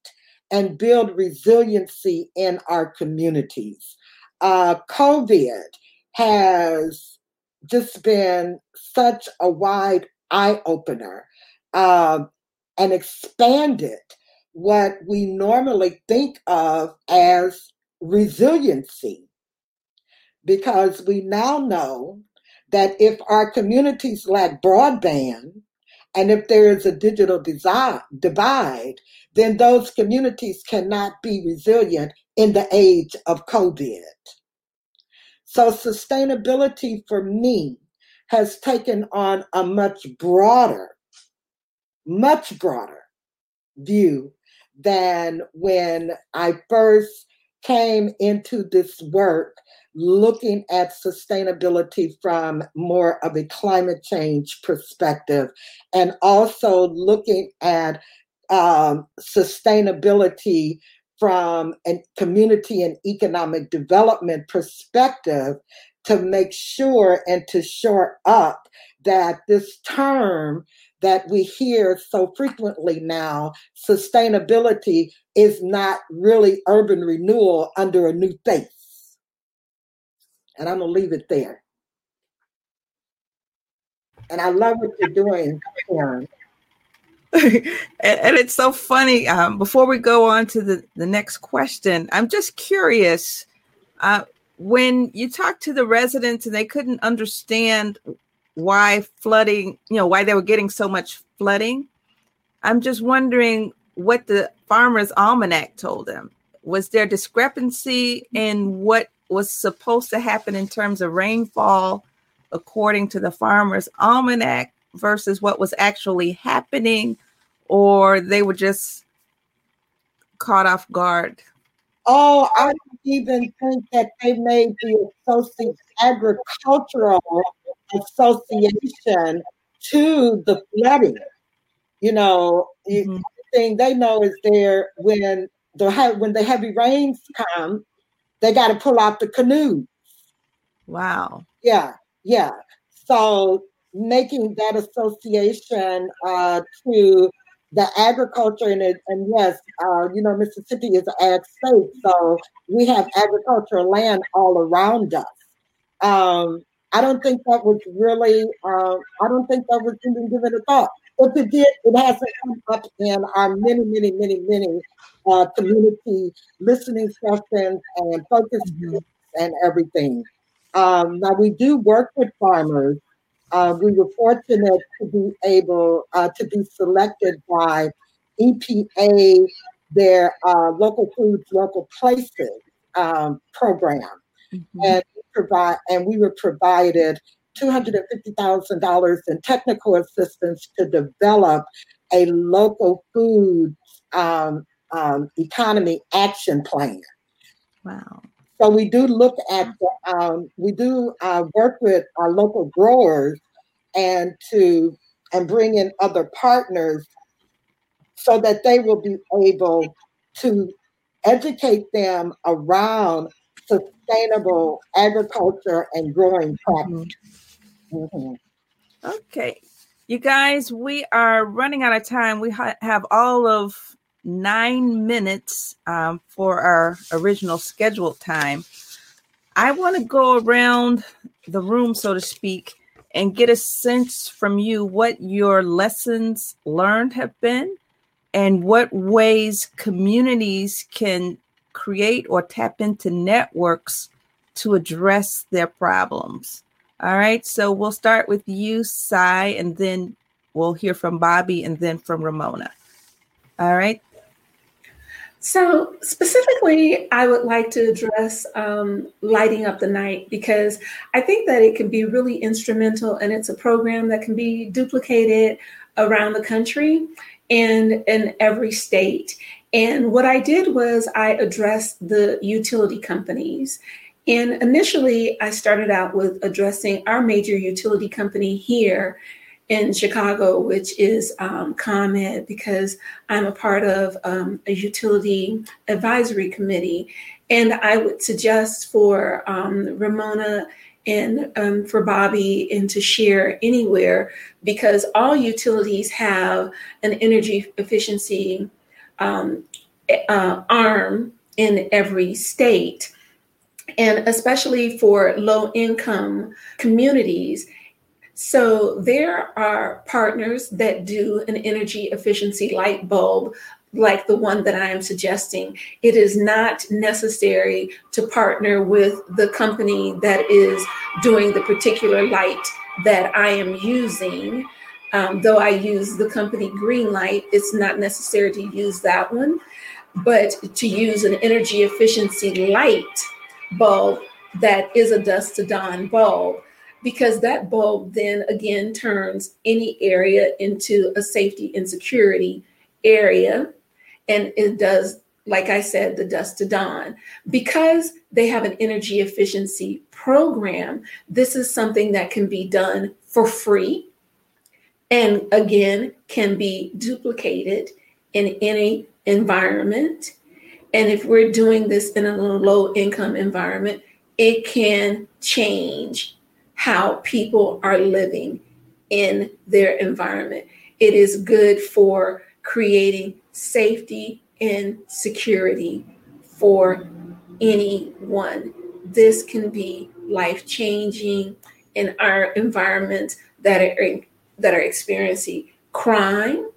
and build resiliency in our communities uh, COVID has just been such a wide eye opener uh, and expanded what we normally think of as resiliency. Because we now know that if our communities lack broadband, and if there is a digital divide, then those communities cannot be resilient in the age of COVID. So, sustainability for me has taken on a much broader, much broader view than when I first came into this work looking at sustainability from more of a climate change perspective and also looking at um, sustainability from a community and economic development perspective to make sure and to shore up that this term that we hear so frequently now, sustainability, is not really urban renewal under a new face. And I'm going to leave it there. And I love what you're doing, Karen. <laughs> and, and, it's so funny. Um, before we go on to the, the next question, I'm just curious. Uh, when you talk to the residents and they couldn't understand why flooding, you know, why they were getting so much flooding, I'm just wondering what the Farmer's Almanac told them. Was there discrepancy in what was supposed to happen in terms of rainfall according to the Farmer's Almanac versus what was actually happening, or they were just caught off guard? Oh, I don't even think that they made the associate agricultural association to the flooding. You know, mm-hmm. the thing they know is there when the when the heavy rains come, they got to pull out the canoes. Wow. Yeah, yeah. So making that association uh, to the agriculture and, and yes, uh, you know, Mississippi is an ag state, so we have agricultural land all around us. Um, I don't think that was really, uh, I don't think that was even given a thought. If it did, it hasn't come up in our many, many, many, many uh, community listening sessions and focus groups and everything. Um, now, we do work with farmers uh, we were fortunate to be able uh, to be selected by EPA, their uh, local foods, local places um, program, mm-hmm. and provide and we were provided two hundred and fifty thousand dollars in technical assistance to develop a local food um, um, economy action plan. Wow. So we do look at, um, we do uh, work with our local growers and to and bring in other partners so that they will be able to educate them around sustainable agriculture and growing practices. Mm-hmm. Okay. You guys, we are running out of time. We ha- have all of nine minutes um, for our original scheduled time. I want to go around the room, so to speak, and get a sense from you what your lessons learned have been and what ways communities can create or tap into networks to address their problems. All right, so we'll start with you, Sy, and then we'll hear from Bobby and then from Romona. All right. So, specifically, I would like to address um, Lighting Up the Night because I think that it can be really instrumental and it's a program that can be duplicated around the country and in every state. And what I did was I addressed the utility companies and initially, I started out with addressing our major utility company here in Chicago, which is um, ComEd, because I'm a part of um, a utility advisory committee. And I would suggest for um, Romona and um, for Bobby and to share anywhere, because all utilities have an energy efficiency um, uh, arm in every state and especially for low income communities. So there are partners that do an energy efficiency light bulb like the one that I am suggesting. It is not necessary to partner with the company that is doing the particular light that I am using. Um, though I use the company Greenlight, it's not necessary to use that one, but to use an energy efficiency light bulb that is a dusk to dawn bulb because that bulb then again turns any area into a safety and security area and it does like i said the dusk to dawn because they have an energy efficiency program this is something that can be done for free and again can be duplicated in any environment and if we're doing this in a low income environment, it can change how people are living in their environment. It is good for creating safety and security for anyone. This can be life changing in our environments that are that are experiencing crime,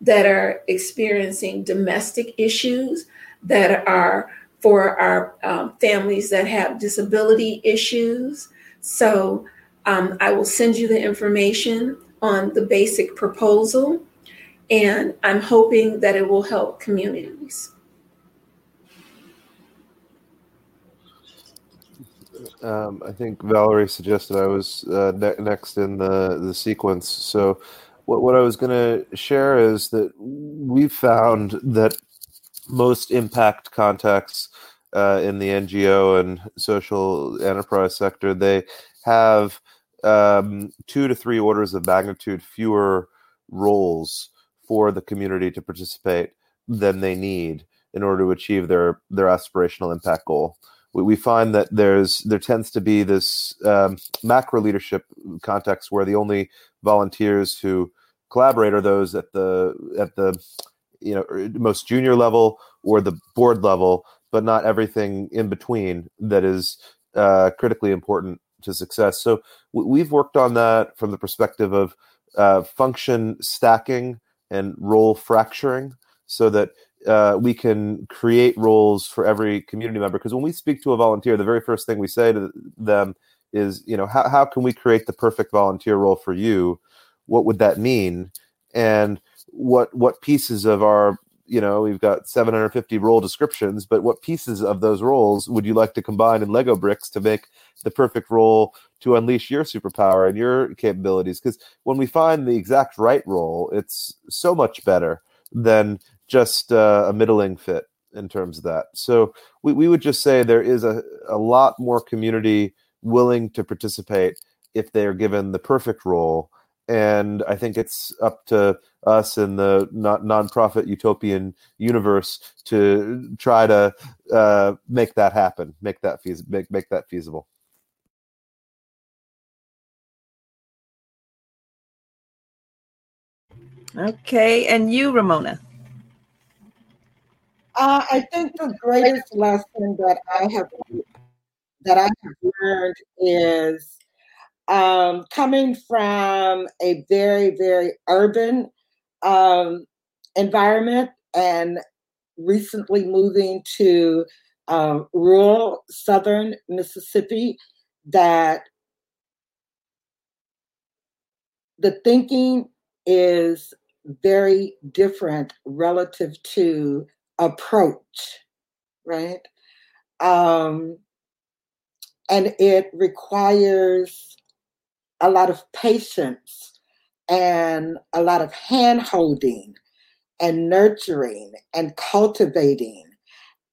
that are experiencing domestic issues, that are for our um, families that have disability issues. So um, I will send you the information on the basic proposal, and I'm hoping that it will help communities. Um, I think Valerie suggested I was uh, ne- next in the, the sequence. So, what, what I was going to share is that we've found that most impact contacts uh, in the NGO and social enterprise sector, they have um, two to three orders of magnitude fewer roles for the community to participate than they need in order to achieve their their aspirational impact goal. We, find that there's there tends to be this um, macro leadership context where the only volunteers who collaborate are those at the at the you know most junior level or the board level, but not everything in between that is uh, critically important to success. So we've worked on that from the perspective of uh, function stacking and role fracturing, so that uh, we can create roles for every community member. Because when we speak to a volunteer, the very first thing we say to them is, you know, how, how can we create the perfect volunteer role for you? What would that mean? And what what pieces of our you know we've got 750 role descriptions but what pieces of those roles would you like to combine in lego bricks to make the perfect role to unleash your superpower and your capabilities? Because when we find the exact right role it's so much better than just uh, a middling fit in terms of that. So we, we would just say there is a, a lot more community willing to participate if they are given the perfect role and I think it's up to us in the non- nonprofit utopian universe to try to uh, make that happen, make that feas- make make that feasible. Okay, and you, Romona. Uh, I think the greatest lesson that I have that I have learned is um, coming from a very very urban um, environment and recently moving to uh, rural southern Mississippi, that the thinking is very different relative to approach, right? Um, and it requires a lot of patience and a lot of hand holding and nurturing and cultivating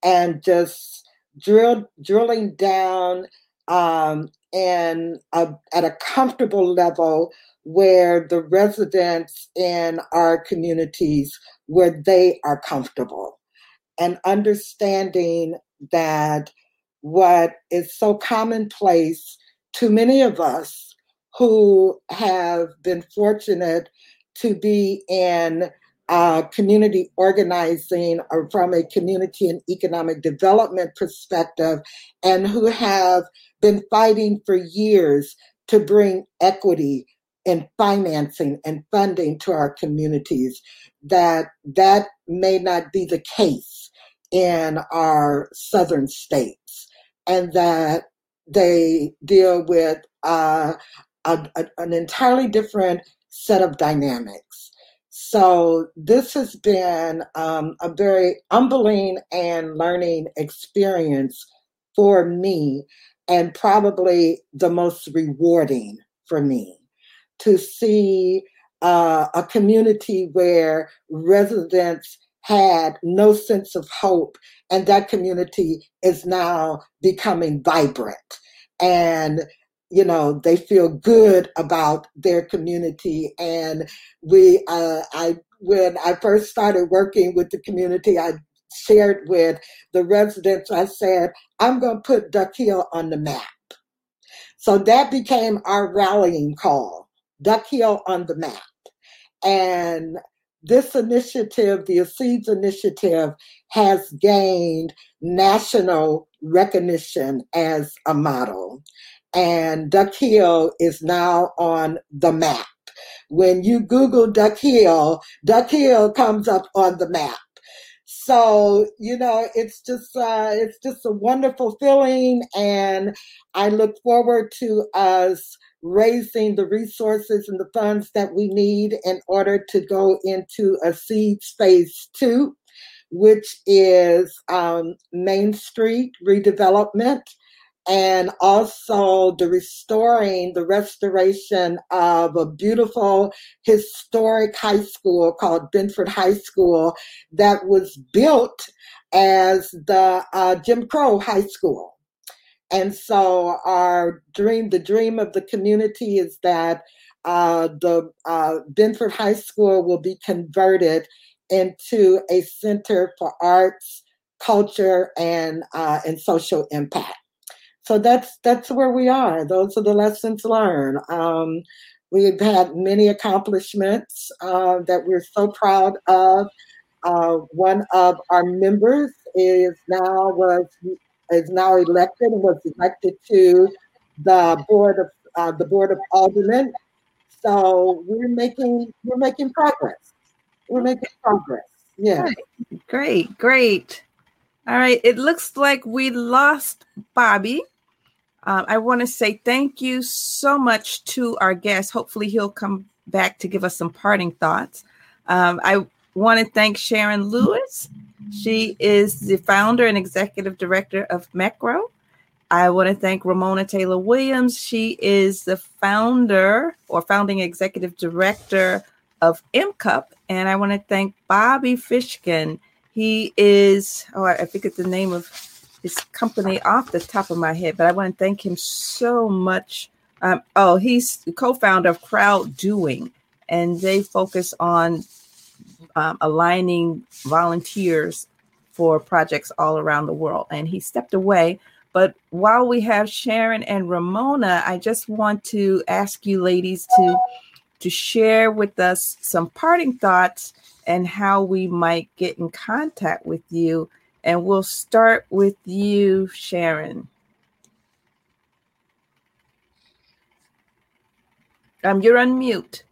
and just drill, drilling down um, and at a comfortable level where the residents in our communities where they are comfortable and understanding that what is so commonplace to many of us who have been fortunate to be in uh, community organizing or from a community and economic development perspective, and who have been fighting for years to bring equity in financing and funding to our communities, that that may not be the case in our southern states, and that they deal with uh, a, a, an entirely different set of dynamics. So this has been um, a very humbling and learning experience for me, and probably the most rewarding for me to see uh, a community where residents had no sense of hope, and that community is now becoming vibrant. And you know they feel good about their community. And we uh, i when i first started working with the community i shared with the residents i said i'm going to put duck hill on the map. So that became our rallying call duck hill on the map. And this initiative the seeds initiative has gained national recognition as a model and Duck Hill is now on the map. When you Google Duck Hill, Duck Hill comes up on the map. So you know, it's just uh, it's just a wonderful feeling, and I look forward to us raising the resources and the funds that we need in order to go into a seed space two, which is um, Main Street redevelopment and also the restoring, the restoration of a beautiful historic high school called Benford High School that was built as the uh, Jim Crow High School. And so our dream, the dream of the community is that uh, the uh, Benford High School will be converted into a center for arts, culture, and uh, and social impact so that's that's where we are. Those are the lessons learned. Um, we've had many accomplishments uh, that we're so proud of. Uh, one of our members is now was is now elected and was elected to the board of uh, the board of aldermen. So we're making we're making progress. We're making progress. Yeah. Great, great. All right. It looks like we lost Bobby. Um, I want to say thank you so much to our guest. Hopefully, he'll come back to give us some parting thoughts. Um, I want to thank Sharon Lewis. She is the founder and executive director of MECRO. I want to thank Romona Taylor Williams. She is the founder or founding executive director of MCUP. And I want to thank Bobby Fishkin. He is, oh, I forget the name of his company off the top of my head, but I want to thank him so much Um, oh, he's the co-founder of CrowdDoing, and they focus on um, aligning volunteers for projects all around the world. And he stepped away. But while we have Sharon and Romona, I just want to ask you ladies to to share with us some parting thoughts and how we might get in contact with you. And we'll start with you, Sharon. Um, you're on mute.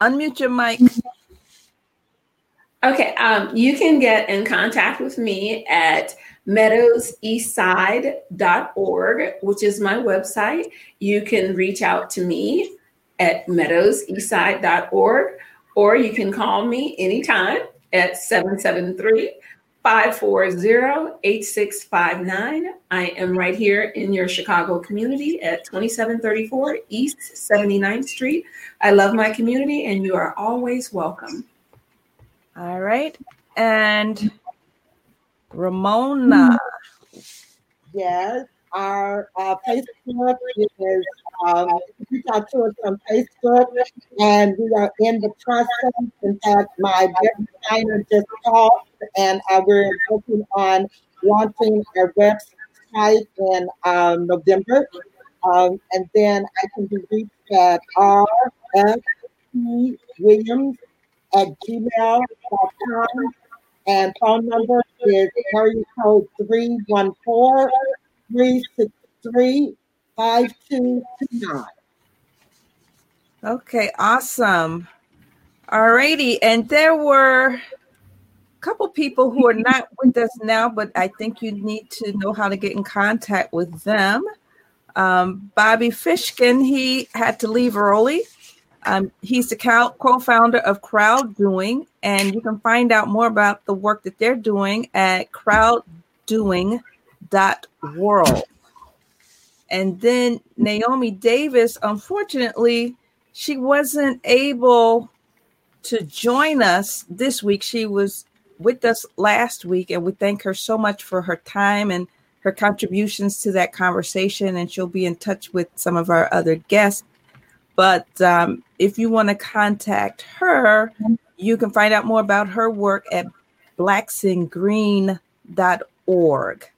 Unmute your mic. Okay, um, you can get in contact with me at meadowseastside.org, which is my website. You can reach out to me at meadowseastside.org, or you can call me anytime at 773 540 8659. I am right here in your Chicago community at 2734 East 79th Street. I love my community and you are always welcome. All right. And Romona. Yes, our uh, Facebook is, um, reach out to us on Facebook, and we are in the process. In fact, my designer just called, and uh, we're working on launching our website in um, November. Um, and then I can be reached at rfp williams at gmail.com. And phone number is area code 314 363 5229. Okay, awesome. All righty. And there were a couple people who are not with us now, but I think you need to know how to get in contact with them. Um, Bobby Fishkin, he had to leave early. Um, he's the co-founder of CrowdDoing, and you can find out more about the work that they're doing at crowddoing.world. And then Naomi Davis, unfortunately, she wasn't able to join us this week. She was with us last week, and we thank her so much for her time and her contributions to that conversation. And she'll be in touch with some of our other guests. But um, if you want to contact her, you can find out more about her work at blacksingreen.org.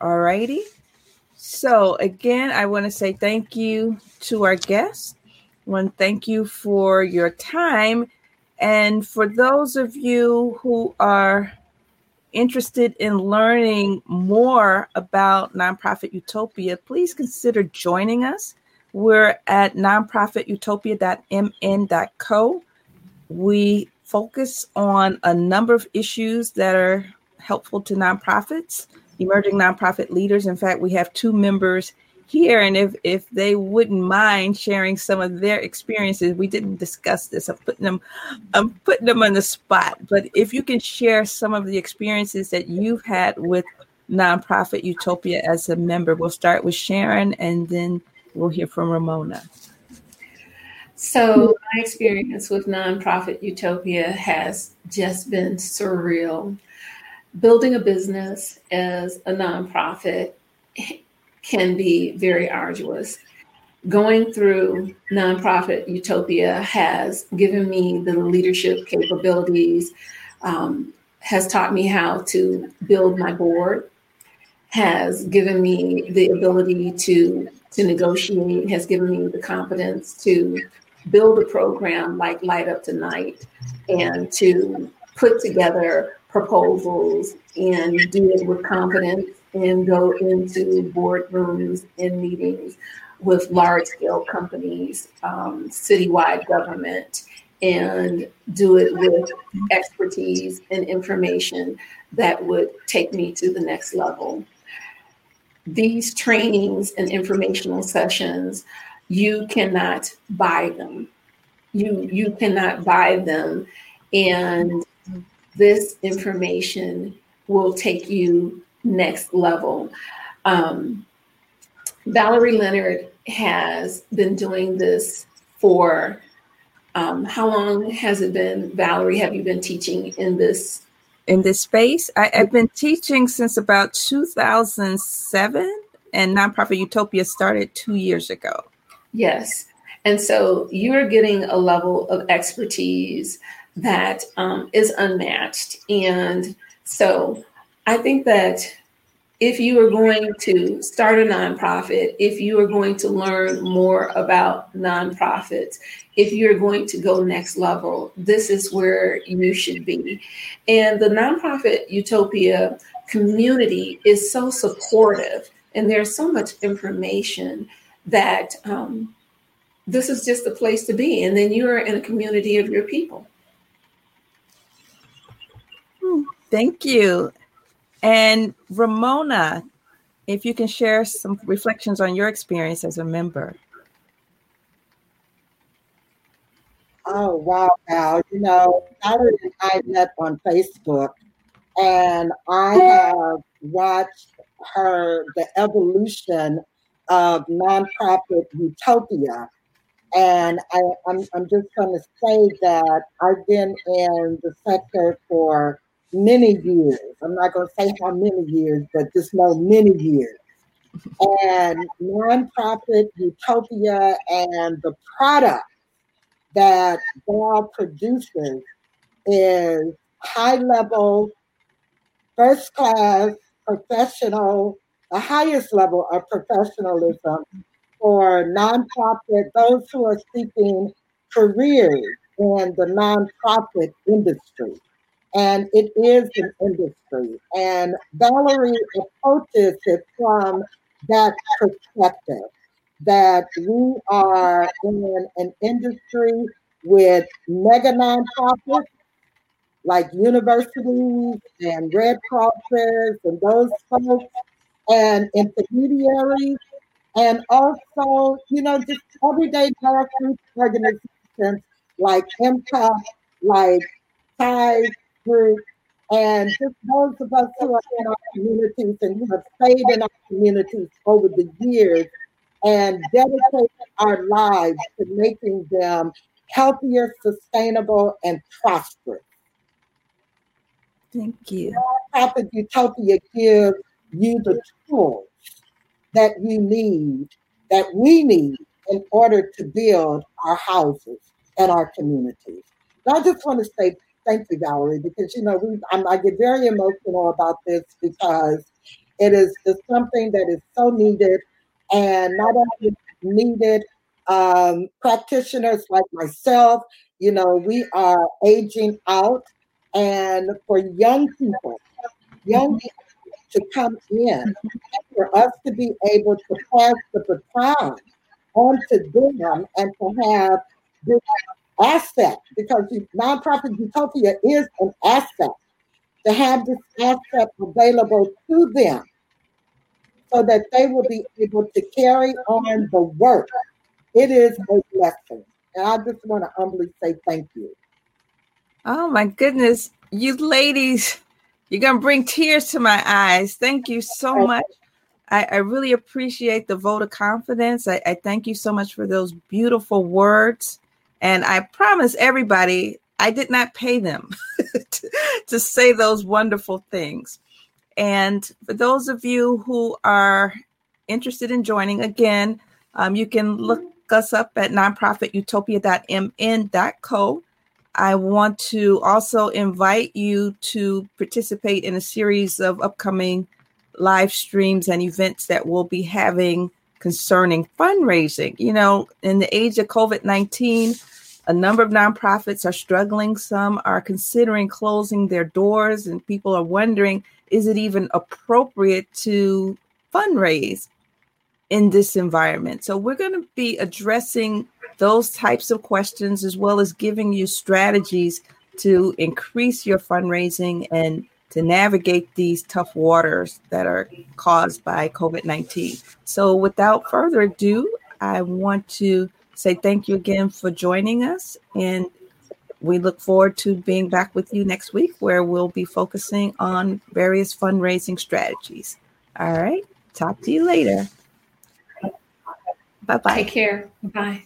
All righty. So, again, I want to say thank you to our guests. I want to thank you for your time. And for those of you who are interested in learning more about Nonprofit Utopia, please consider joining us. We're at nonprofitutopia.mn.co. We focus on a number of issues that are helpful to nonprofits, emerging nonprofit leaders. In fact, we have two members here, and if if they wouldn't mind sharing some of their experiences, we didn't discuss this. I'm putting them, I'm putting them on the spot. But if you can share some of the experiences that you've had with nonprofit Utopia as a member, we'll start with Sharon, and then we'll hear from Romona. So, my experience with nonprofit Utopia has just been surreal. Building a business as a nonprofit can be very arduous. Going through nonprofit Utopia has given me the leadership capabilities, um, has taught me how to build my board, has given me the ability to to negotiate, has given me the confidence to build a program like Light Up Tonight and to put together proposals and do it with confidence and go into boardrooms and meetings with large scale companies, um, citywide government, and do it with expertise and information that would take me to the next level these trainings and informational sessions, you cannot buy them. You you cannot buy them, and this information will take you next level. Um, Valerie Leonard has been doing this for um, how long has it been, Valerie? Have you been teaching in this in this space. I, have been teaching since about 2007, and Nonprofit Utopia started two years ago. Yes. And so you're getting a level of expertise that um, is unmatched. And so I think that if you are going to start a nonprofit, if you are going to learn more about nonprofits, if you're going to go next level, this is where you should be. And the nonprofit utopia community is so supportive, and there's so much information that um, this is just the place to be. And then you're in a community of your people. Thank you. And Romona, if you can share some reflections on your experience as a member. Oh, wow. You know, Valerie and I met on Facebook, and I have watched her, the evolution of nonprofit utopia. And I, I'm, I'm just going to say that I've been in the sector for many years. I'm not going to say how many years, but just know many years. And nonprofit utopia and the product that Val produces is high level, first class, professional, the highest level of professionalism for nonprofit, those who are seeking careers in the nonprofit industry and it is an industry. And Valerie approaches it from that perspective that we are in an industry with mega nonprofits like universities and Red Crosses and those folks and intermediaries and also, you know, just everyday grassroots organizations like MCA, like TIES, group and just those of us who are in our communities and who have stayed in our communities over the years and dedicated our lives to making them healthier, sustainable, and prosperous. Thank you. Nonprofit Utopia gives you the tools that you need, that we need in order to build our houses and our communities. And I just want to say thank you, Valerie, because you know we i get very emotional about this because it is just something that is so needed, and not only needed um, practitioners like myself. You know, we are aging out, and for young people, young people to come in, for us to be able to pass the baton on to them and to have this asset because nonprofit utopia is an asset to have this asset available to them so that they will be able to carry on the work. It is a blessing. And I just want to humbly say thank you. Oh my goodness. You ladies, you're going to bring tears to my eyes. Thank you so much. I, I really appreciate the vote of confidence. I, I thank you so much for those beautiful words. And I promise everybody, I did not pay them <laughs> to, to say those wonderful things. And for those of you who are interested in joining, again, um, you can look us up at nonprofitutopia.mn.co. I want to also invite you to participate in a series of upcoming live streams and events that we'll be having concerning fundraising. You know, in the age of COVID 19, a number of nonprofits are struggling. Some are considering closing their doors, and people are wondering is it even appropriate to fundraise in this environment? So, we're going to be addressing those types of questions as well as giving you strategies to increase your fundraising and to navigate these tough waters that are caused by COVID 19. So, without further ado, I want to say thank you again for joining us. And we look forward to being back with you next week where we'll be focusing on various fundraising strategies. All right. Talk to you later. Bye bye. Take care. Bye.